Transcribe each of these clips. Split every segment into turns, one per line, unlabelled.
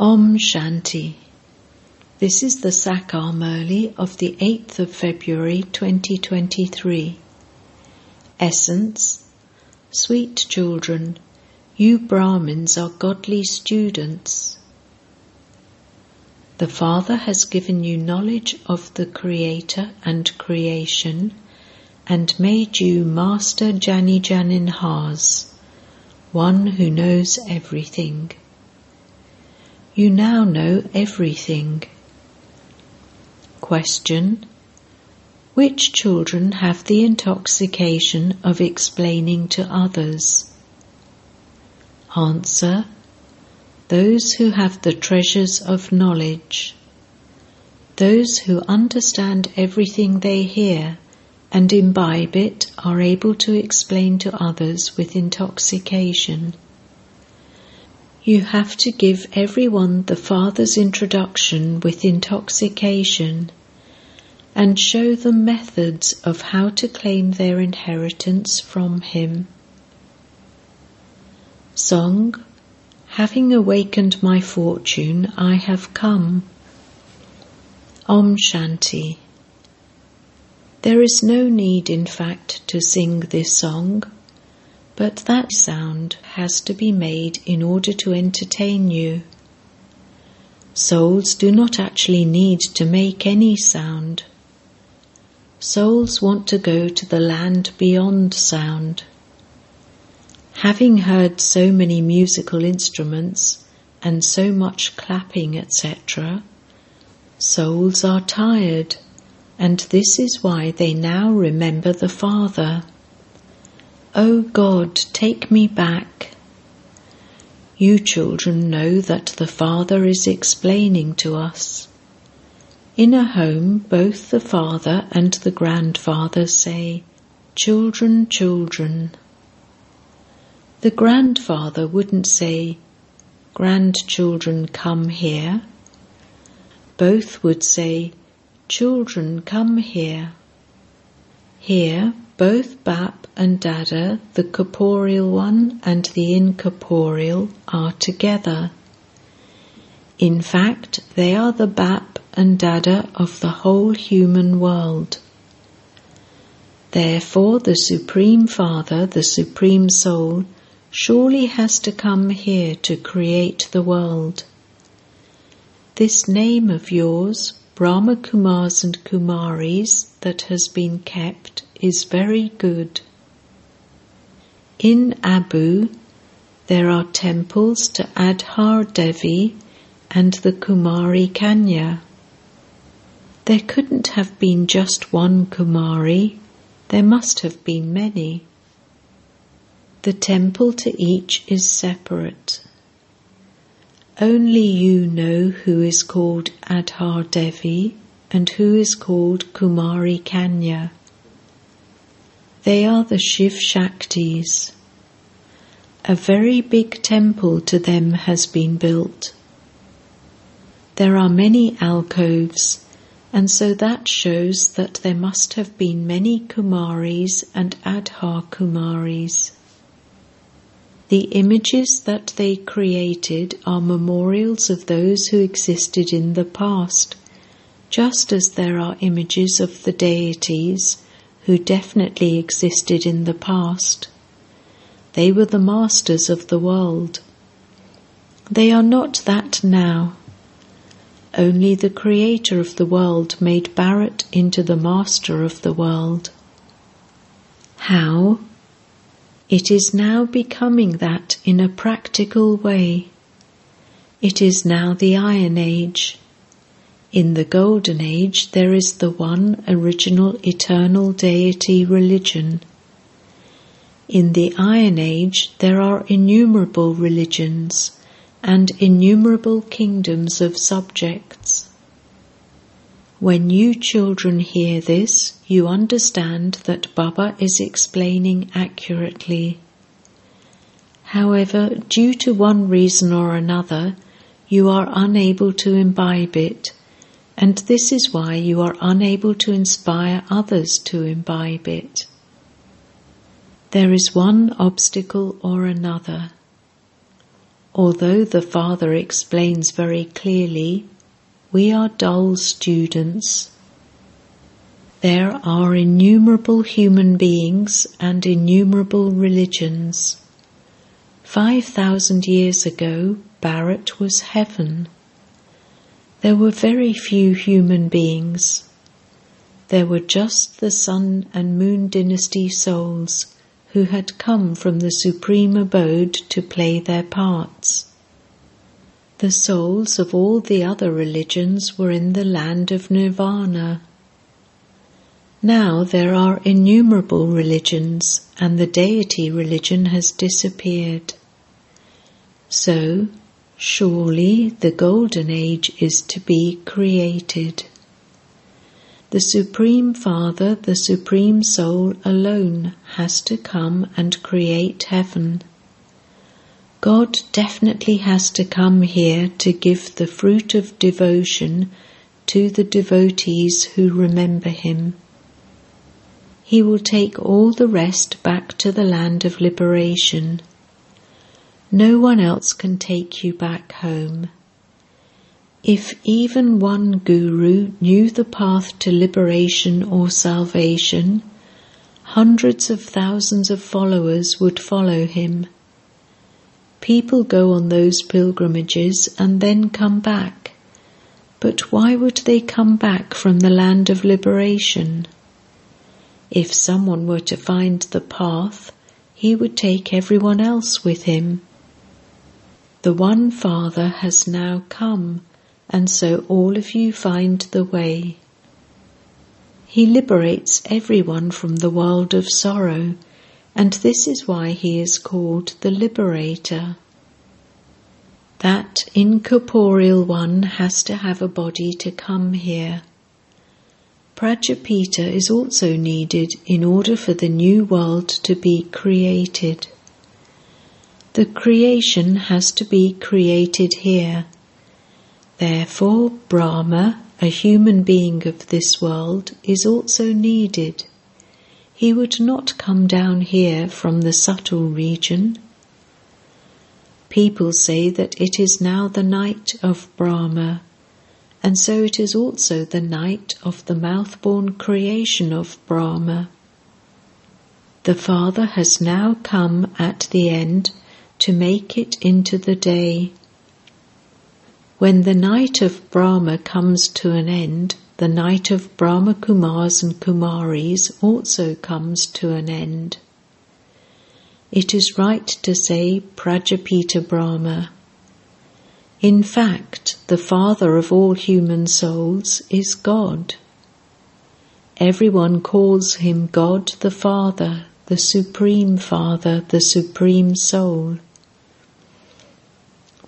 Om Shanti. This is the Sakar Murli of the 8th of February 2023. Essence Sweet children, you Brahmins are godly students. The Father has given you knowledge of the Creator and creation and made you Master Jani Janin Has, one who knows everything. You now know everything. Question Which children have the intoxication of explaining to others? Answer Those who have the treasures of knowledge. Those who understand everything they hear and imbibe it are able to explain to others with intoxication. You have to give everyone the Father's introduction with intoxication and show them methods of how to claim their inheritance from Him. Song Having awakened my fortune, I have come. Om Shanti. There is no need, in fact, to sing this song but that sound has to be made in order to entertain you. Souls do not actually need to make any sound. Souls want to go to the land beyond sound. Having heard so many musical instruments and so much clapping, etc., souls are tired, and this is why they now remember the Father. O God, take me back. You children know that the Father is explaining to us. In a home, both the father and the grandfather say, Children, children. The grandfather wouldn't say, Grandchildren, come here. Both would say, Children, come here. Here, both Bap and Dada, the corporeal one and the incorporeal, are together. In fact, they are the Bap and Dada of the whole human world. Therefore, the Supreme Father, the Supreme Soul, surely has to come here to create the world. This name of yours, Brahma Kumars and Kumaris, that has been kept is very good. In Abu, there are temples to Adhar Devi and the Kumari Kanya. There couldn't have been just one Kumari, there must have been many. The temple to each is separate. Only you know who is called Adhar Devi and who is called Kumari Kanya. They are the Shiv Shaktis. A very big temple to them has been built. There are many alcoves, and so that shows that there must have been many Kumaris and Adhar Kumaris. The images that they created are memorials of those who existed in the past, just as there are images of the deities who definitely existed in the past. They were the masters of the world. They are not that now. Only the creator of the world made Bharat into the master of the world. How? It is now becoming that in a practical way. It is now the Iron Age. In the Golden Age, there is the one original eternal deity religion. In the Iron Age, there are innumerable religions and innumerable kingdoms of subjects. When you children hear this, you understand that Baba is explaining accurately. However, due to one reason or another, you are unable to imbibe it and this is why you are unable to inspire others to imbibe it. There is one obstacle or another. although the Father explains very clearly, we are dull students. There are innumerable human beings and innumerable religions. Five thousand years ago, Bharat was heaven. There were very few human beings. There were just the Sun and Moon dynasty souls who had come from the supreme abode to play their parts. The souls of all the other religions were in the land of Nirvana. Now there are innumerable religions, and the deity religion has disappeared. So, surely the Golden Age is to be created. The Supreme Father, the Supreme Soul alone has to come and create heaven. God definitely has to come here to give the fruit of devotion to the devotees who remember Him. He will take all the rest back to the land of liberation. No one else can take you back home. If even one guru knew the path to liberation or salvation, hundreds of thousands of followers would follow him. People go on those pilgrimages and then come back. But why would they come back from the land of liberation? If someone were to find the path, he would take everyone else with him. The one Father has now come and so all of you find the way. He liberates everyone from the world of sorrow, and this is why he is called the Liberator. That incorporeal one has to have a body to come here. Prajapita is also needed in order for the new world to be created. The creation has to be created here Therefore, Brahma, a human being of this world, is also needed. He would not come down here from the subtle region. People say that it is now the night of Brahma, and so it is also the night of the mouth-born creation of Brahma. The Father has now come at the end to make it into the day. When the night of Brahma comes to an end, the night of Brahma Kumars and Kumaris also comes to an end. It is right to say Prajapita Brahma. In fact, the father of all human souls is God. Everyone calls him God the Father, the Supreme Father, the Supreme Soul.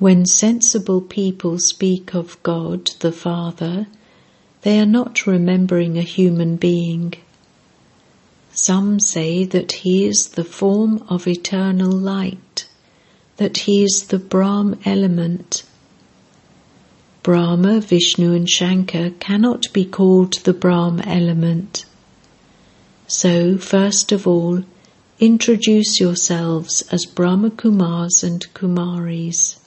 When sensible people speak of God the Father, they are not remembering a human being. Some say that he is the form of eternal light, that he is the Brahm element. Brahma, Vishnu, and Shankar cannot be called the Brahm element. So, first of all, introduce yourselves as Brahma Kumars and Kumaris.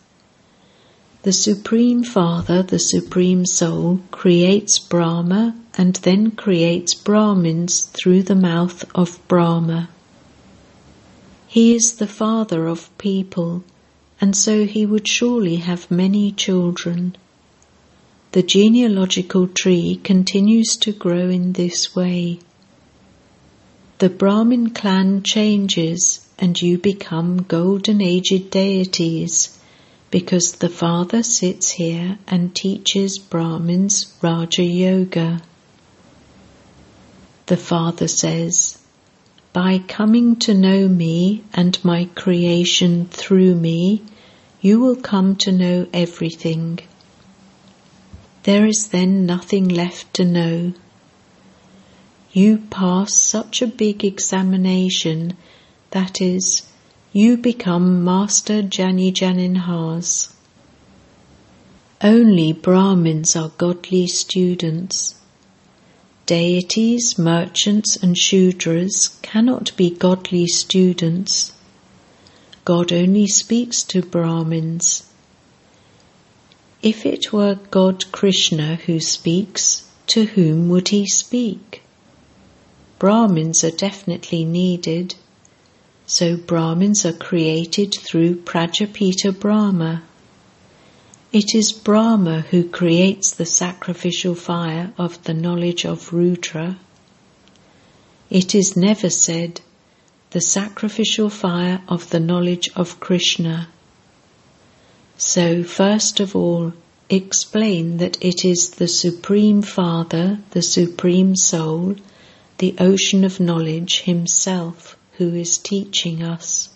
The Supreme Father, the Supreme Soul, creates Brahma and then creates Brahmins through the mouth of Brahma. He is the father of people, and so he would surely have many children. The genealogical tree continues to grow in this way. The Brahmin clan changes and you become golden aged deities because the Father sits here and teaches Brahmins Raja Yoga. The Father says, By coming to know me and my creation through me, you will come to know everything. There is then nothing left to know. You pass such a big examination, that is, you become Master Jani Janinhas. Only Brahmins are godly students. Deities, merchants, and Shudras cannot be godly students. God only speaks to Brahmins. If it were God Krishna who speaks, to whom would he speak? Brahmins are definitely needed, so Brahmins are created through Prajapita Brahma. It is Brahma who creates the sacrificial fire of the knowledge of Rudra. It is never said, the sacrificial fire of the knowledge of Krishna. So, first of all, explain that it is the Supreme Father, the Supreme Soul, the ocean of knowledge Himself who is teaching us.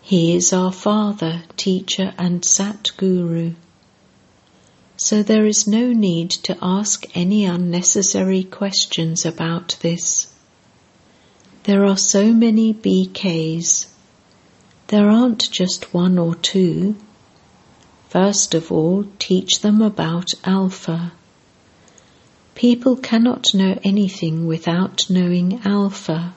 He is our Father, Teacher, and Satguru. So there is no need to ask any unnecessary questions about this. There are so many BKs. There aren't just one or two. First of all, teach them about Alpha. People cannot know anything without knowing Alpha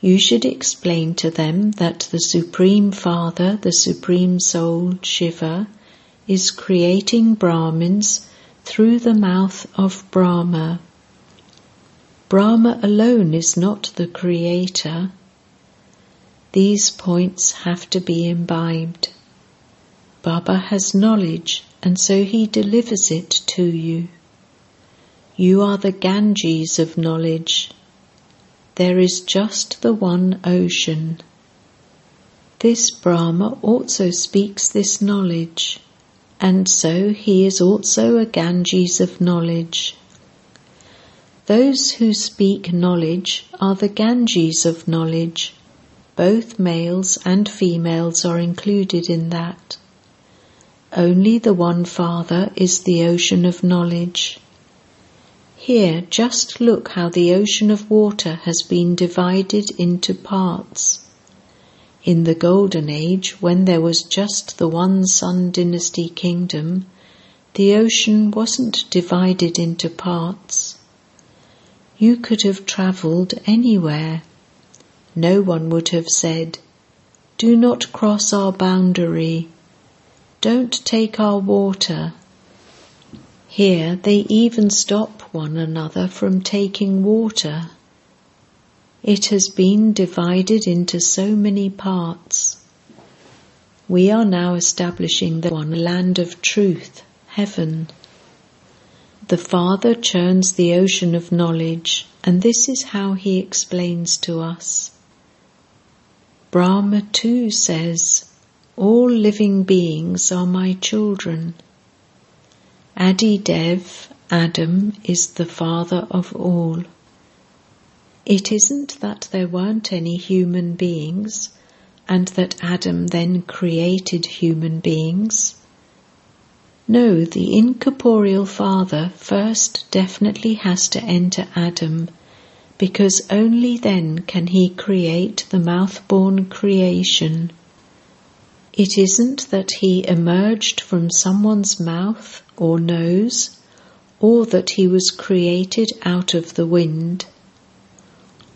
you should explain to them that the Supreme Father, the Supreme Soul, Shiva, is creating Brahmins through the mouth of Brahma. Brahma alone is not the creator. These points have to be imbibed. Baba has knowledge and so he delivers it to you. You are the Ganges of knowledge there is just the one ocean. This Brahma also speaks this knowledge, and so he is also a Ganges of knowledge. Those who speak knowledge are the Ganges of knowledge. Both males and females are included in that. Only the one Father is the ocean of knowledge. Here, just look how the ocean of water has been divided into parts. In the Golden Age, when there was just the one Sun Dynasty kingdom, the ocean wasn't divided into parts. You could have travelled anywhere. No one would have said, Do not cross our boundary. Don't take our water. Here they even stop one another from taking water. It has been divided into so many parts. We are now establishing the one land of truth, heaven. The Father churns the ocean of knowledge, and this is how he explains to us. Brahma too says, All living beings are my children. Adi Dev, Adam, is the father of all. It isn't that there weren't any human beings and that Adam then created human beings. No, the incorporeal father first definitely has to enter Adam because only then can he create the mouth-born creation. It isn't that he emerged from someone's mouth or nose, or that he was created out of the wind.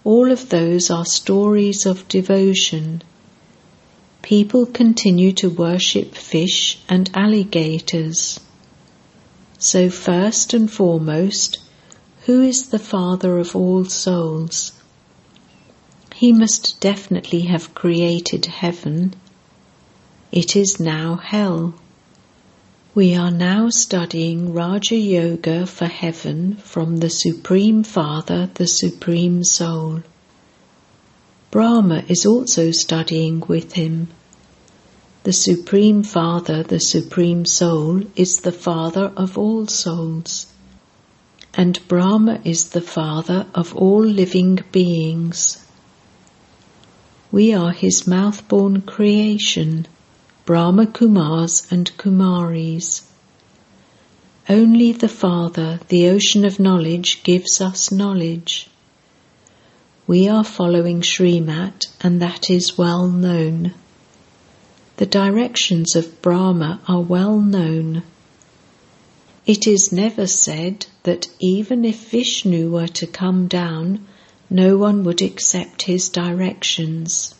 All of those are stories of devotion. People continue to worship fish and alligators. So, first and foremost, who is the Father of all souls? He must definitely have created heaven it is now hell. We are now studying Raja Yoga for heaven from the Supreme Father, the Supreme Soul. Brahma is also studying with him. The Supreme Father, the Supreme Soul, is the Father of all souls. And Brahma is the Father of all living beings. We are his mouth-born creation Brahma Kumars and Kumaris. Only the Father, the ocean of knowledge, gives us knowledge. We are following Srimat, and that is well known. The directions of Brahma are well known. It is never said that even if Vishnu were to come down, no one would accept his directions.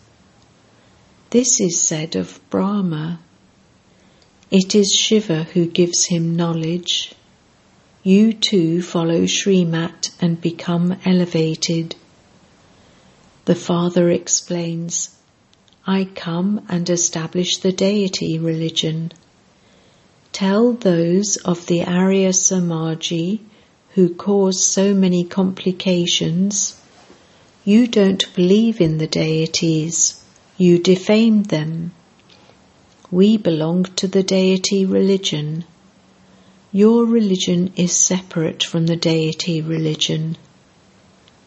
This is said of Brahma. It is Shiva who gives him knowledge. You too follow Srimat and become elevated. The Father explains, I come and establish the deity religion. Tell those of the Arya Samaji who cause so many complications, you don't believe in the deities you defamed them. We belong to the deity religion. Your religion is separate from the deity religion.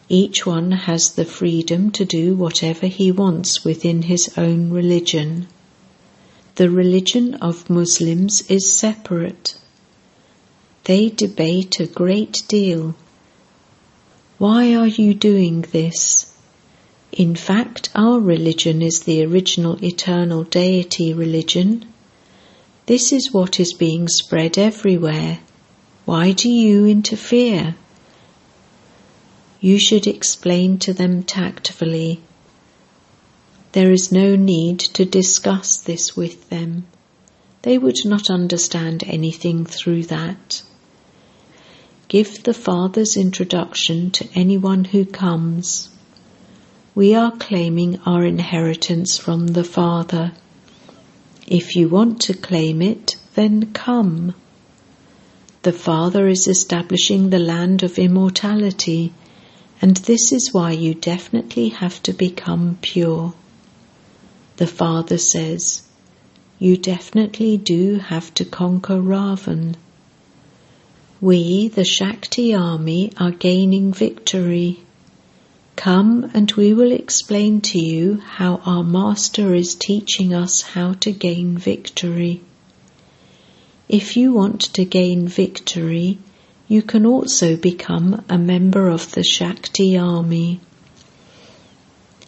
Each one has the freedom to do whatever he wants within his own religion. The religion of Muslims is separate. They debate a great deal. Why are you doing this? In fact, our religion is the original eternal deity religion. This is what is being spread everywhere. Why do you interfere? You should explain to them tactfully. There is no need to discuss this with them. They would not understand anything through that. Give the Father's introduction to anyone who comes we are claiming our inheritance from the Father. If you want to claim it, then come. The Father is establishing the land of immortality, and this is why you definitely have to become pure. The Father says, You definitely do have to conquer Ravan. We, the Shakti army, are gaining victory. Come and we will explain to you how our Master is teaching us how to gain victory. If you want to gain victory, you can also become a member of the Shakti army.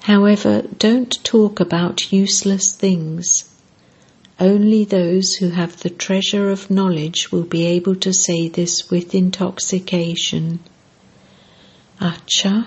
However, don't talk about useless things. Only those who have the treasure of knowledge will be able to say this with intoxication. Acha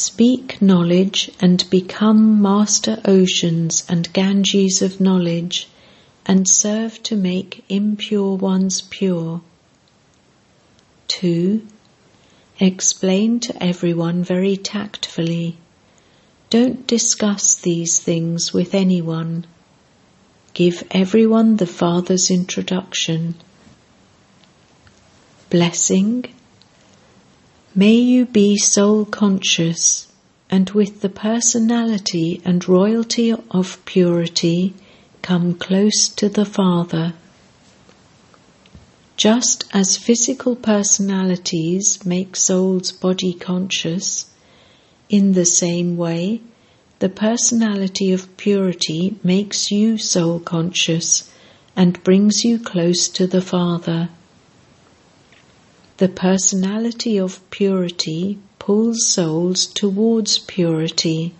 Speak knowledge and become master oceans and Ganges of knowledge and serve to make impure ones pure. 2. Explain to everyone very tactfully. Don't discuss these things with anyone. Give everyone the Father's introduction. Blessing May you be soul conscious and with the personality and royalty of purity come close to the Father. Just as physical personalities make souls body conscious, in the same way, the personality of purity makes you soul conscious and brings you close to the Father. The personality of purity pulls souls towards purity,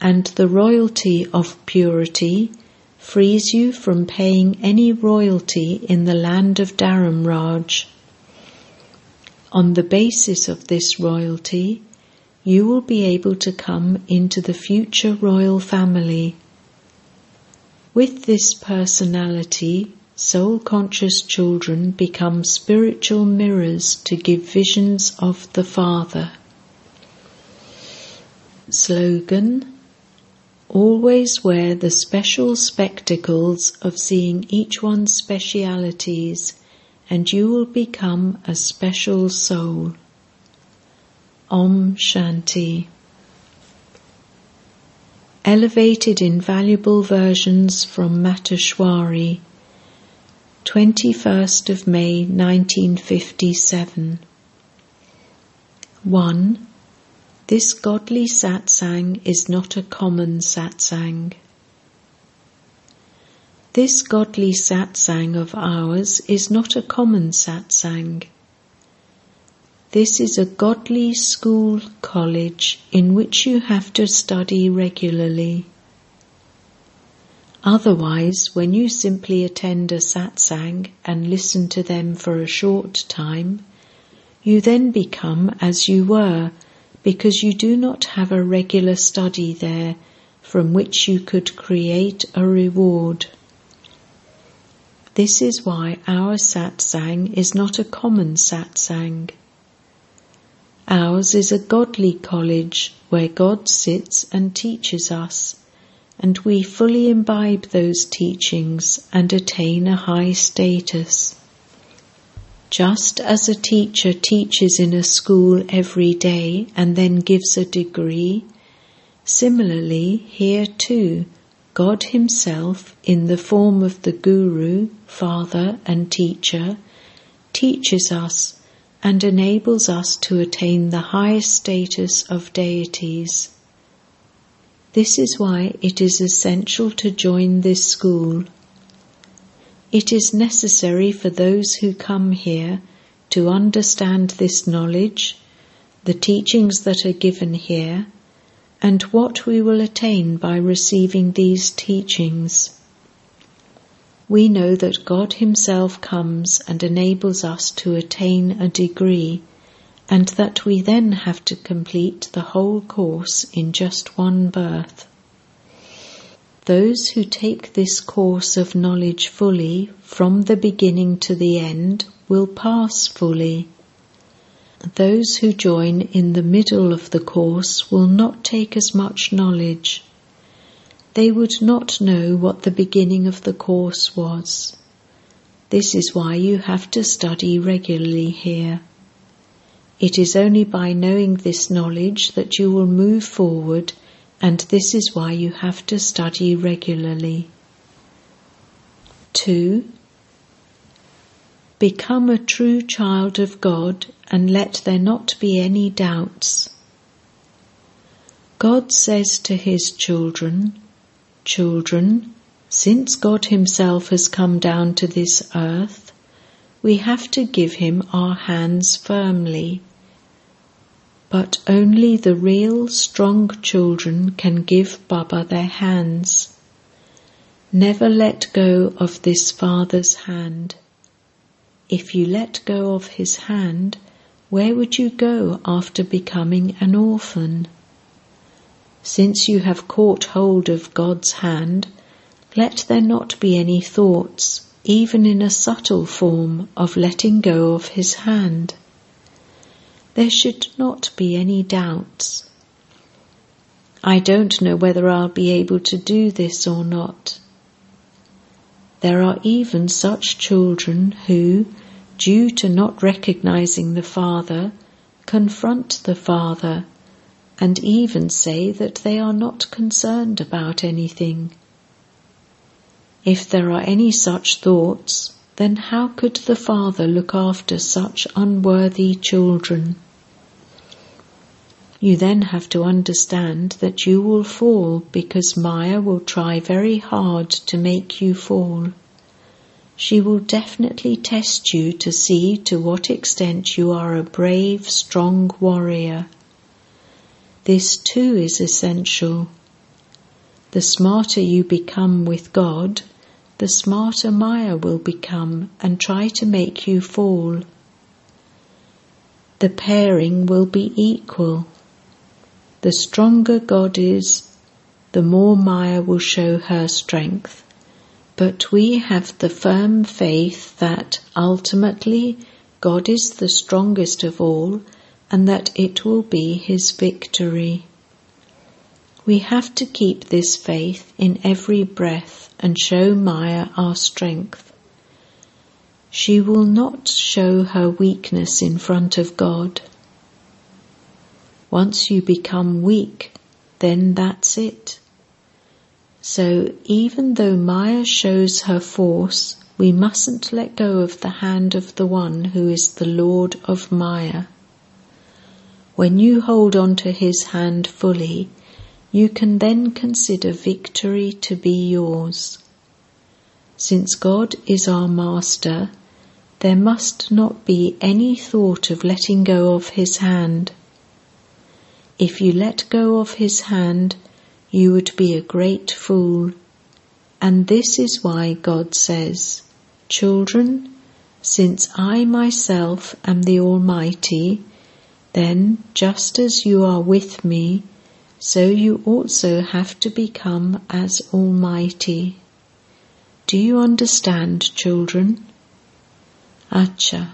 and the royalty of purity frees you from paying any royalty in the land of Dharamraj. On the basis of this royalty, you will be able to come into the future royal family. With this personality, soul conscious children become spiritual mirrors to give visions of the Father. Slogan Always wear the special spectacles of seeing each one's specialities, and you will become a special soul. Om Shanti. Elevated invaluable versions from Mateshwari 21st of May 1957. 1. This godly satsang is not a common satsang. This godly satsang of ours is not a common satsang. This is a godly school college in which you have to study regularly. Otherwise, when you simply attend a satsang and listen to them for a short time, you then become as you were because you do not have a regular study there from which you could create a reward. This is why our satsang is not a common satsang. Ours is a godly college where God sits and teaches us, and we fully imbibe those teachings and attain a high status. Just as a teacher teaches in a school every day and then gives a degree, similarly here too, God Himself, in the form of the Guru, Father and Teacher, teaches us and enables us to attain the highest status of deities. This is why it is essential to join this school it is necessary for those who come here to understand this knowledge, the teachings that are given here, and what we will attain by receiving these teachings. We know that God Himself comes and enables us to attain a degree, and that we then have to complete the whole course in just one birth. Those who take this course of knowledge fully from the beginning to the end will pass fully. Those who join in the middle of the course will not take as much knowledge. They would not know what the beginning of the course was. This is why you have to study regularly here. It is only by knowing this knowledge that you will move forward and this is why you have to study regularly. 2. Become a true child of God and let there not be any doubts. God says to his children, Children, since God Himself has come down to this earth, we have to give Him our hands firmly but only the real strong children can give Baba their hands. Never let go of this father's hand. If you let go of his hand, where would you go after becoming an orphan? Since you have caught hold of God's hand, let there not be any thoughts, even in a subtle form, of letting go of his hand there should not be any doubts. I don't know whether I'll be able to do this or not. There are even such children who, due to not recognizing the Father, confront the Father and even say that they are not concerned about anything. If there are any such thoughts, then how could the Father look after such unworthy children? You then have to understand that you will fall because Maya will try very hard to make you fall. She will definitely test you to see to what extent you are a brave, strong warrior. This too is essential. The smarter you become with God, the smarter Maya will become and try to make you fall. The pairing will be equal. The stronger God is, the more Maya will show her strength. But we have the firm faith that ultimately God is the strongest of all and that it will be his victory. We have to keep this faith in every breath and show Maya our strength. She will not show her weakness in front of God. Once you become weak, then that's it. So even though Maya shows her force, we mustn't let go of the hand of the one who is the Lord of Maya. When you hold on to His hand fully, you can then consider victory to be yours. Since God is our Master, there must not be any thought of letting go of His hand. If you let go of His hand, you would be a great fool. And this is why God says, Children, since I myself am the Almighty, then just as you are with me, so you also have to become as Almighty. Do you understand, children? Acha.